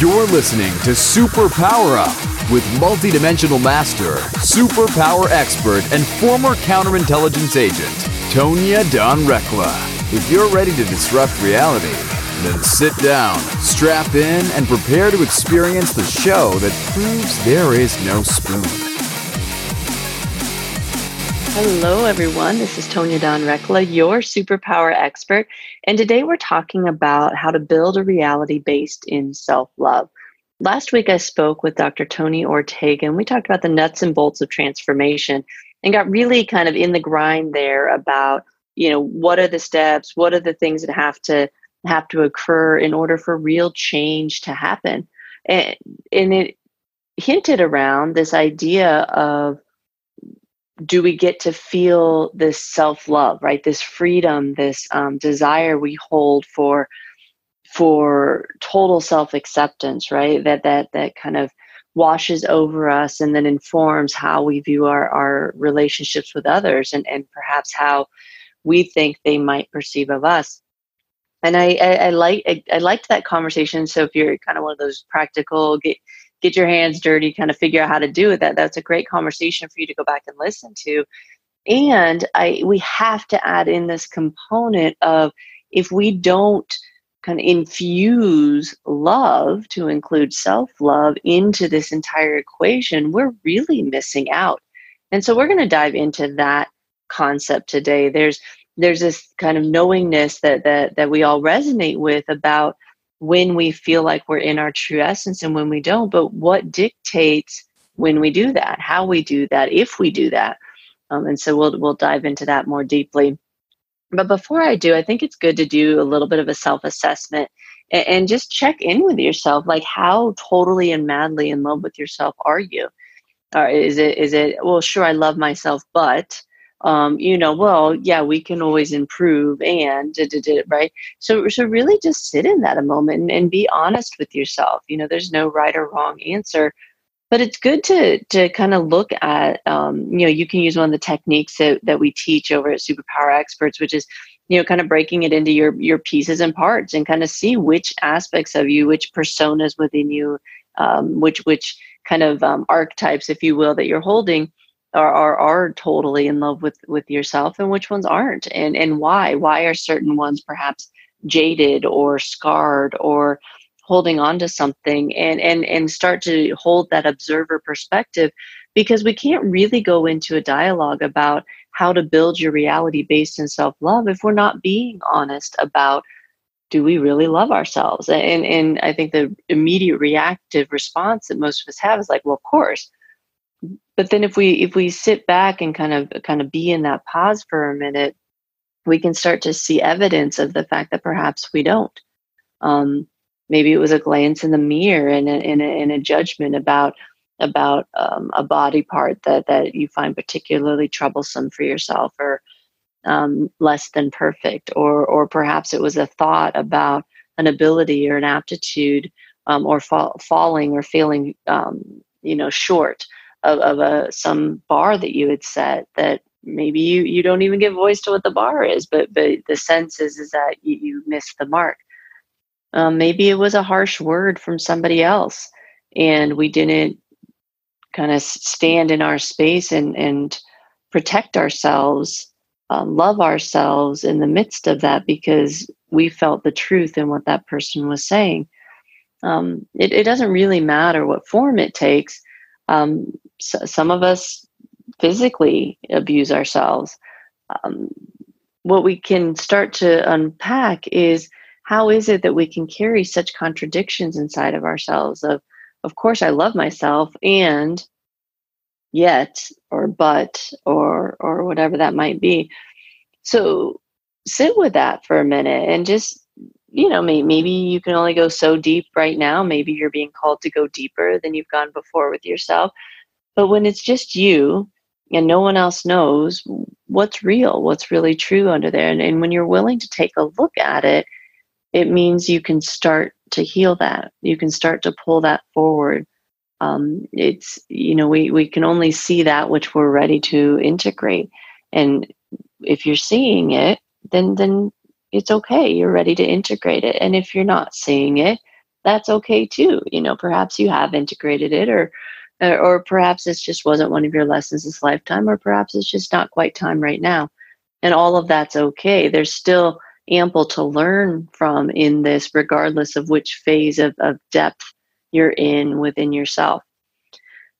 You're listening to Super Power Up with multidimensional master, superpower expert, and former counterintelligence agent, Tonya Dawn Recla. If you're ready to disrupt reality, then sit down, strap in, and prepare to experience the show that proves there is no spoon. Hello, everyone. This is Tonya Dawn Recla, your superpower expert. And today we're talking about how to build a reality based in self love. Last week, I spoke with Dr. Tony Ortega, and we talked about the nuts and bolts of transformation and got really kind of in the grind there about, you know, what are the steps? What are the things that have to have to occur in order for real change to happen. And, and it hinted around this idea of do we get to feel this self love, right? This freedom, this um, desire we hold for for total self acceptance, right? That that that kind of washes over us and then informs how we view our, our relationships with others and, and perhaps how we think they might perceive of us and I, I, I like I, I, liked that conversation. So if you're kind of one of those practical get get your hands dirty, kind of figure out how to do it, that that's a great conversation for you to go back and listen to. And I we have to add in this component of if we don't kind of infuse love to include self love into this entire equation, we're really missing out. And so we're going to dive into that concept today. There's there's this kind of knowingness that that that we all resonate with about when we feel like we're in our true essence and when we don't but what dictates when we do that how we do that if we do that. Um, and so we'll we'll dive into that more deeply. But before i do i think it's good to do a little bit of a self-assessment and, and just check in with yourself like how totally and madly in love with yourself are you? Or is it is it well sure i love myself but um, you know, well, yeah, we can always improve and right. So, so really just sit in that a moment and, and be honest with yourself. You know, there's no right or wrong answer, but it's good to to kind of look at. Um, you know, you can use one of the techniques that that we teach over at Superpower Experts, which is you know kind of breaking it into your your pieces and parts and kind of see which aspects of you which personas within you um, which which kind of um, archetypes if you will that you're holding are, are are totally in love with with yourself and which ones aren't and and why? Why are certain ones perhaps jaded or scarred or holding on to something and and and start to hold that observer perspective? Because we can't really go into a dialogue about how to build your reality based in self-love if we're not being honest about do we really love ourselves? And and i think the immediate reactive response that most of us have is like well of course but then if we if we sit back and kind of kind of be in that pause for a minute we can start to see evidence of the fact that perhaps we don't. Um, maybe it was a glance in the mirror and a, and a, and a judgment about about um, a body part that that you find particularly troublesome for yourself or um, less than perfect. Or or perhaps it was a thought about an ability or an aptitude um, or fa- falling or feeling um, you know short of, of a some bar that you had set that maybe you you don't even give voice to what the bar is but but the sense is is that you, you missed the mark. Um, maybe it was a harsh word from somebody else and we didn't kind of stand in our space and and protect ourselves um, love ourselves in the midst of that because we felt the truth in what that person was saying. Um, it, it doesn't really matter what form it takes. Um, so some of us physically abuse ourselves. Um, what we can start to unpack is how is it that we can carry such contradictions inside of ourselves of of course i love myself and yet or but or or whatever that might be. So sit with that for a minute and just you know maybe you can only go so deep right now. Maybe you're being called to go deeper than you've gone before with yourself but when it's just you and no one else knows what's real, what's really true under there, and, and when you're willing to take a look at it, it means you can start to heal that. You can start to pull that forward. Um, it's you know we we can only see that which we're ready to integrate, and if you're seeing it, then then it's okay. You're ready to integrate it, and if you're not seeing it, that's okay too. You know, perhaps you have integrated it or or perhaps this just wasn't one of your lessons this lifetime, or perhaps it's just not quite time right now. And all of that's okay. There's still ample to learn from in this, regardless of which phase of, of depth you're in within yourself.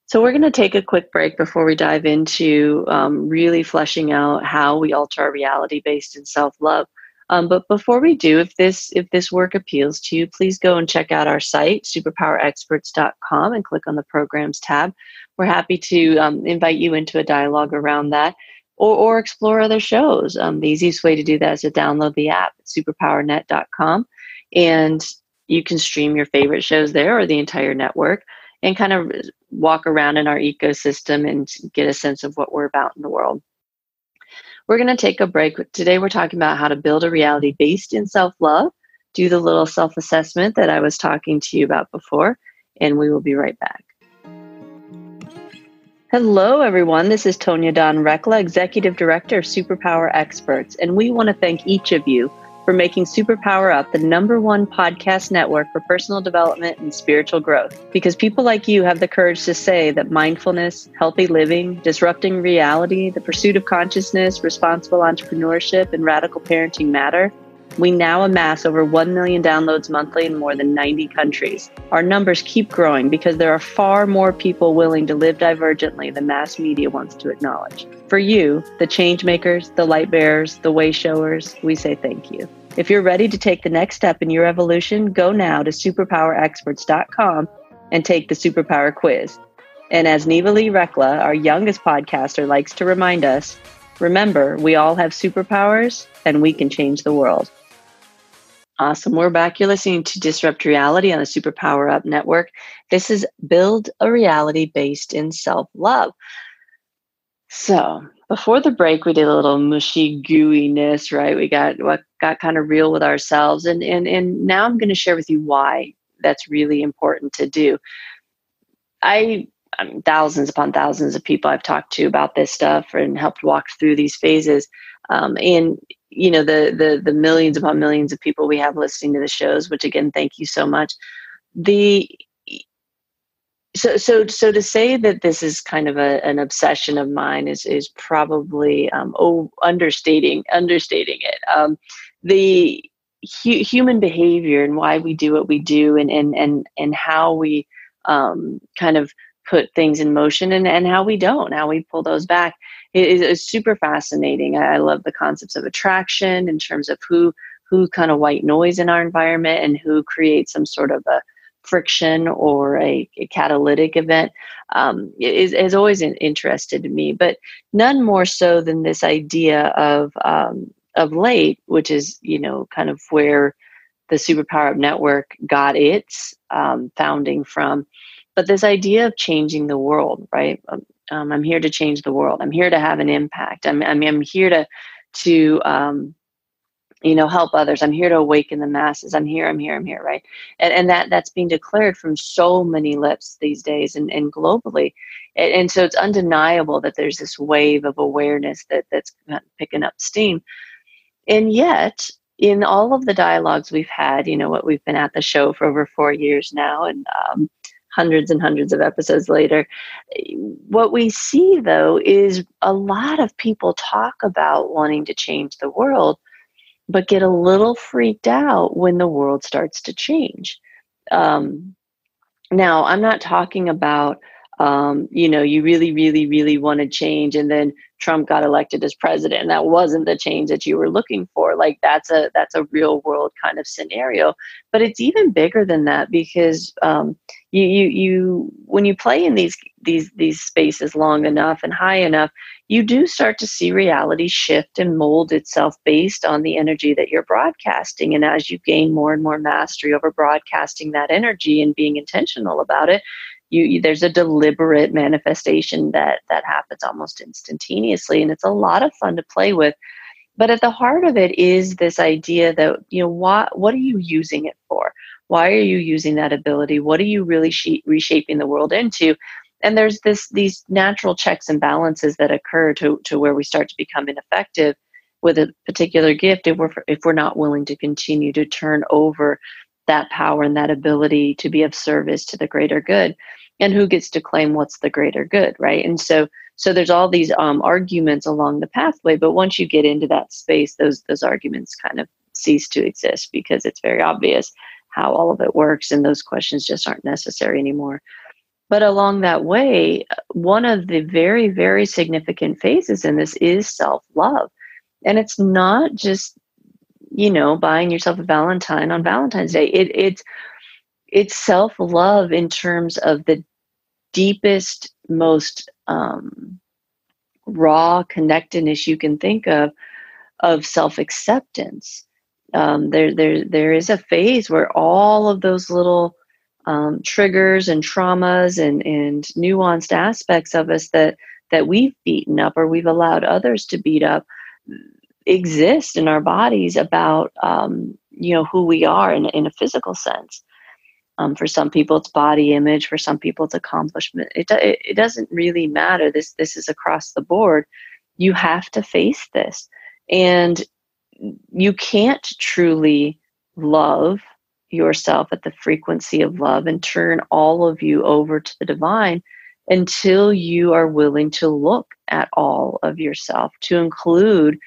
So, we're going to take a quick break before we dive into um, really fleshing out how we alter our reality based in self love. Um, but before we do, if this if this work appeals to you, please go and check out our site, superpowerexperts.com, and click on the programs tab. We're happy to um, invite you into a dialogue around that or, or explore other shows. Um, the easiest way to do that is to download the app at superpowernet.com. And you can stream your favorite shows there or the entire network and kind of walk around in our ecosystem and get a sense of what we're about in the world. We're going to take a break. Today, we're talking about how to build a reality based in self love, do the little self assessment that I was talking to you about before, and we will be right back. Hello, everyone. This is Tonya Dawn Recla, Executive Director of Superpower Experts, and we want to thank each of you for making Superpower Up the number one podcast network for personal development and spiritual growth. Because people like you have the courage to say that mindfulness, healthy living, disrupting reality, the pursuit of consciousness, responsible entrepreneurship, and radical parenting matter. We now amass over 1 million downloads monthly in more than 90 countries. Our numbers keep growing because there are far more people willing to live divergently than mass media wants to acknowledge. For you, the change makers, the light bearers, the way showers, we say thank you. If you're ready to take the next step in your evolution, go now to superpowerexperts.com and take the superpower quiz. And as Neva Lee Recla, our youngest podcaster, likes to remind us, remember, we all have superpowers and we can change the world. Awesome. We're back. You're listening to Disrupt Reality on the Superpower Up Network. This is Build a Reality Based in Self Love. So before the break, we did a little mushy gooiness, right? We got what got kind of real with ourselves, and and and now I'm going to share with you why that's really important to do. I, I mean, thousands upon thousands of people I've talked to about this stuff and helped walk through these phases, um, and you know the the the millions upon millions of people we have listening to the shows. Which again, thank you so much. The so so so to say that this is kind of a, an obsession of mine is is probably um, oh understating understating it. Um, the hu- human behavior and why we do what we do and and and and how we um, kind of put things in motion and and how we don't how we pull those back is, super fascinating. I, I love the concepts of attraction in terms of who who kind of white noise in our environment and who creates some sort of a friction or a, a catalytic event um, is, is always interested me, but none more so than this idea of um, of late, which is you know kind of where the Superpower Up Network got its um, founding from. But this idea of changing the world, right? Um, um I'm here to change the world. I'm here to have an impact. I'm, I mean, I'm here to to um, you know help others. I'm here to awaken the masses. I'm here i'm here i'm here right? And, and that that's being declared from so many lips these days and, and globally. And, and so it's undeniable that there's this wave of awareness that that's picking up steam. And yet in all of the dialogues we've had you know what we've been at the show for over four years now and um, hundreds and hundreds of episodes later what we see though is a lot of people talk about wanting to change the world but get a little freaked out when the world starts to change. Um, now, I'm not talking about, um, you know, you really, really, really want to change, and then Trump got elected as president, and that wasn't the change that you were looking for. Like that's a that's a real world kind of scenario. But it's even bigger than that because um, you you you when you play in these these these spaces long enough and high enough, you do start to see reality shift and mold itself based on the energy that you're broadcasting. And as you gain more and more mastery over broadcasting that energy and being intentional about it, you, you, there's a deliberate manifestation that that happens almost instantaneously, and it's a lot of fun to play with. But at the heart of it is this idea that you know what what are you using it for? Why are you using that ability? What are you really she- reshaping the world into? And there's this these natural checks and balances that occur to to where we start to become ineffective with a particular gift if we're if we're not willing to continue to turn over that power and that ability to be of service to the greater good. And who gets to claim what's the greater good right? And so so there's all these um, arguments along the pathway but once you get into that space those those arguments kind of cease to exist because it's very obvious how all of it works and those questions just aren't necessary anymore but along that way one of the very very significant phases in this is self-love. And it's not just you know buying yourself a valentine on valentine's day. It, it's it's self-love in terms of the deepest most um, raw connectedness you can think of of self-acceptance. Um, there, there, there is a phase where all of those little um, triggers and traumas and, and nuanced aspects of us that that we've beaten up or we've allowed others to beat up exist in our bodies about um, you know who we are in, in a physical sense. Um, for some people, it's body image. For some people, it's accomplishment. It, it, it doesn't really matter. This this is across the board. You have to face this, and you can't truly love yourself at the frequency of love and turn all of you over to the divine until you are willing to look at all of yourself to include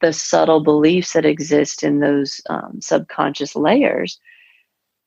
the subtle beliefs that exist in those um, subconscious layers.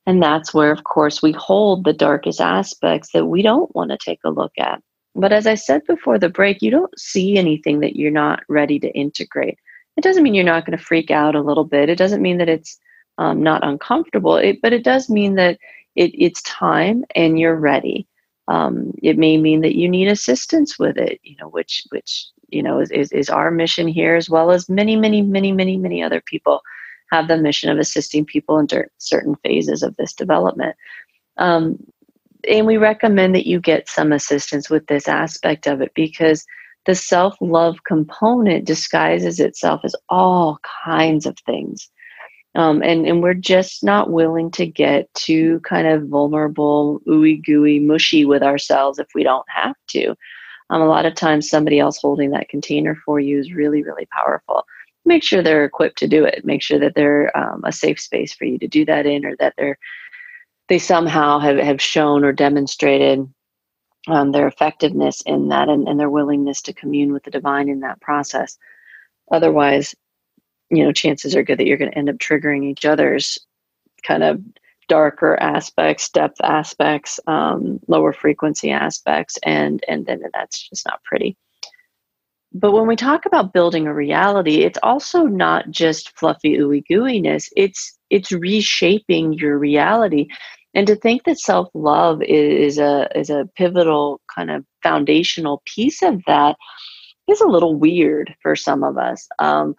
And that's where, of course, we hold the darkest aspects that we don't want to take a look at. But as I said before the break, you don't see anything that you're not ready to integrate. It doesn't mean you're not going to freak out a little bit. It doesn't mean that it's um, not uncomfortable, it, but it does mean that it, it's time and you're ready. Um, it may mean that you need assistance with it, you know, which which you know is, is, is our mission here, as well as many, many, many, many, many other people have the mission of assisting people in certain phases of this development. Um, and we recommend that you get some assistance with this aspect of it because the self love component disguises itself as all kinds of things. Um, and, and we're just not willing to get too kind of vulnerable, ooey gooey, mushy with ourselves if we don't have to. Um, a lot of times, somebody else holding that container for you is really, really powerful. Make sure they're equipped to do it. Make sure that they're um, a safe space for you to do that in, or that they're they somehow have, have shown or demonstrated um, their effectiveness in that and, and their willingness to commune with the divine in that process. Otherwise, you know, chances are good that you're going to end up triggering each other's kind of darker aspects, depth aspects, um, lower frequency aspects, and and then that's just not pretty. But when we talk about building a reality, it's also not just fluffy ooey gooeyness. It's it's reshaping your reality. And to think that self-love is a is a pivotal kind of foundational piece of that is a little weird for some of us. Um,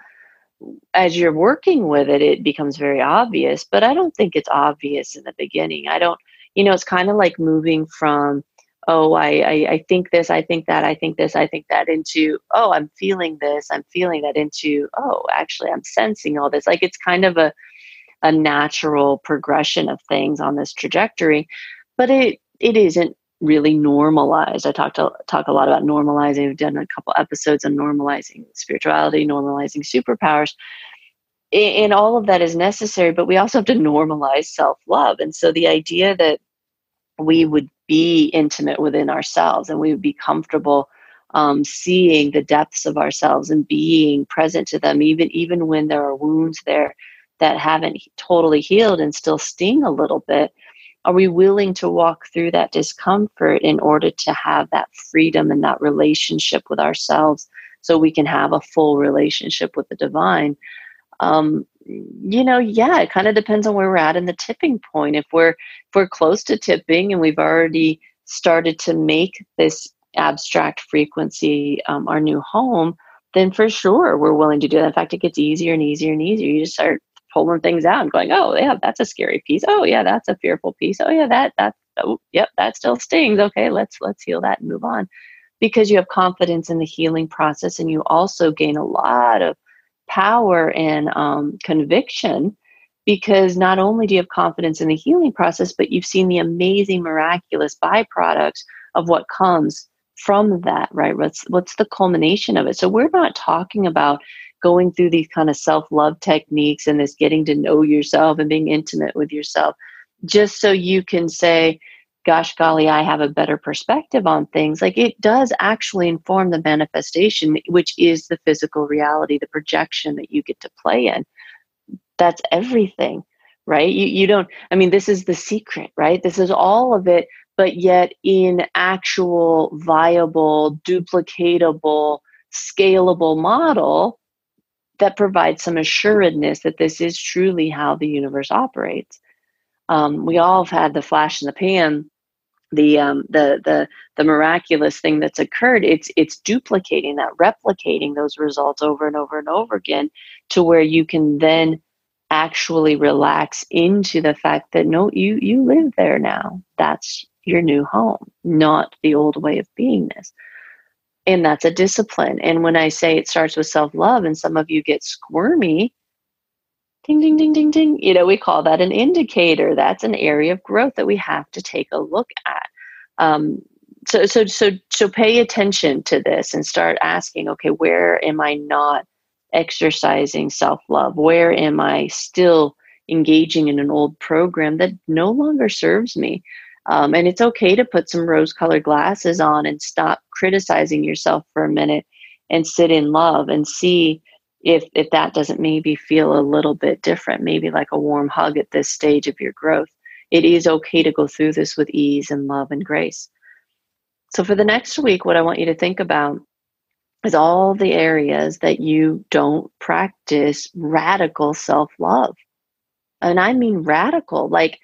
as you're working with it it becomes very obvious but i don't think it's obvious in the beginning. I don't you know it's kind of like moving from oh I, I i think this i think that i think this i think that into oh i'm feeling this i'm feeling that into oh actually i'm sensing all this. Like it's kind of a a natural progression of things on this trajectory but it it isn't really normalized. I talked to, talk a lot about normalizing. I've done a couple episodes on normalizing spirituality normalizing superpowers. And all of that is necessary but we also have to normalize self-love. And so the idea that we would be intimate within ourselves and we would be comfortable um, seeing the depths of ourselves and being present to them even even when there are wounds there that haven't totally healed and still sting a little bit are we willing to walk through that discomfort in order to have that freedom and that relationship with ourselves so we can have a full relationship with the divine? Um, you know yeah it kind of depends on where we're at in the tipping point. If we're if we're close to tipping and we've already started to make this abstract frequency um, our new home then for sure we're willing to do that. In fact it gets easier and easier and easier. You just start pulling things out and going, oh yeah, that's a scary piece. Oh yeah, that's a fearful piece. Oh yeah, that that oh yep, that still stings. Okay, let's let's heal that and move on. Because you have confidence in the healing process and you also gain a lot of power and um, conviction because not only do you have confidence in the healing process, but you've seen the amazing, miraculous byproducts of what comes from that, right? What's what's the culmination of it? So we're not talking about going through these kind of self-love techniques and this getting to know yourself and being intimate with yourself just so you can say gosh golly i have a better perspective on things. Like it does actually inform the manifestation which is the physical reality the projection that you get to play in. That's everything right? You, you don't i mean this is the secret right? This is all of it but yet in actual viable duplicatable scalable model that provides some assuredness that this is truly how the universe operates. Um, we all have had the flash in the pan the um, the the the miraculous thing that's occurred. It's it's duplicating that replicating those results over and over and over again to where you can then actually relax into the fact that no you you live there now. That's your new home not the old way of beingness and that's a discipline. And when i say it starts with self-love and some of you get squirmy ding ding ding ding ding you know we call that an indicator. That's an area of growth that we have to take a look at. Um, so so so so pay attention to this and start asking okay where am i not exercising self-love? Where am i still engaging in an old program that no longer serves me? Um, and it's okay to put some rose colored glasses on and stop criticizing yourself for a minute and sit in love and see if if that doesn't maybe feel a little bit different maybe like a warm hug at this stage of your growth. It is okay to go through this with ease and love and grace. So for the next week what i want you to think about is all the areas that you don't practice radical self-love. And i mean radical like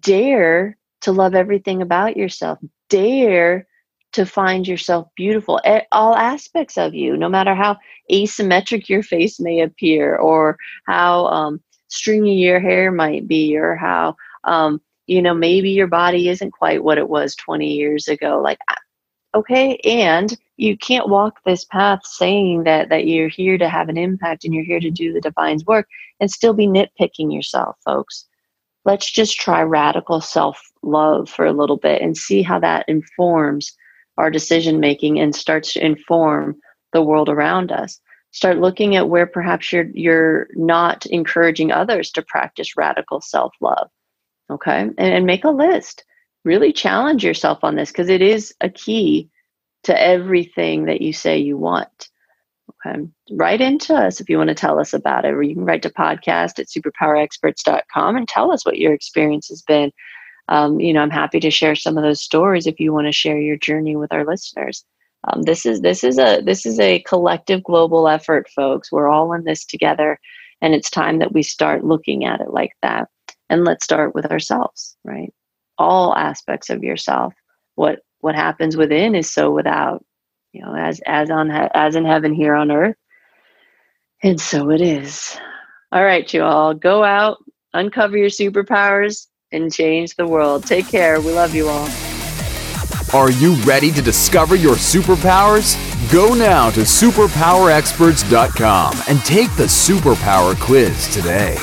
dare to love everything about yourself dare to find yourself beautiful at all aspects of you, no matter how asymmetric your face may appear, or how um, stringy your hair might be, or how um, you know maybe your body isn't quite what it was 20 years ago. Like, okay, and you can't walk this path saying that that you're here to have an impact and you're here to do the divine's work and still be nitpicking yourself, folks. Let's just try radical self love for a little bit and see how that informs our decision making and starts to inform the world around us. Start looking at where perhaps you're you're not encouraging others to practice radical self-love okay? And, and make a list. Really challenge yourself on this because it is a key to everything that you say you want okay? Write into us if you want to tell us about it or you can write to podcast at superpowerexperts.com and tell us what your experience has been um, you know, I'm happy to share some of those stories if you want to share your journey with our listeners. Um, this is this is a this is a collective global effort, folks. We're all in this together, and it's time that we start looking at it like that. And let's start with ourselves, right? All aspects of yourself. What what happens within is so without. You know, as as on as in heaven here on earth, and so it is. All right, you all go out, uncover your superpowers, and change the world. Take care. We love you all. Are you ready to discover your superpowers? Go now to superpowerexperts.com and take the superpower quiz today.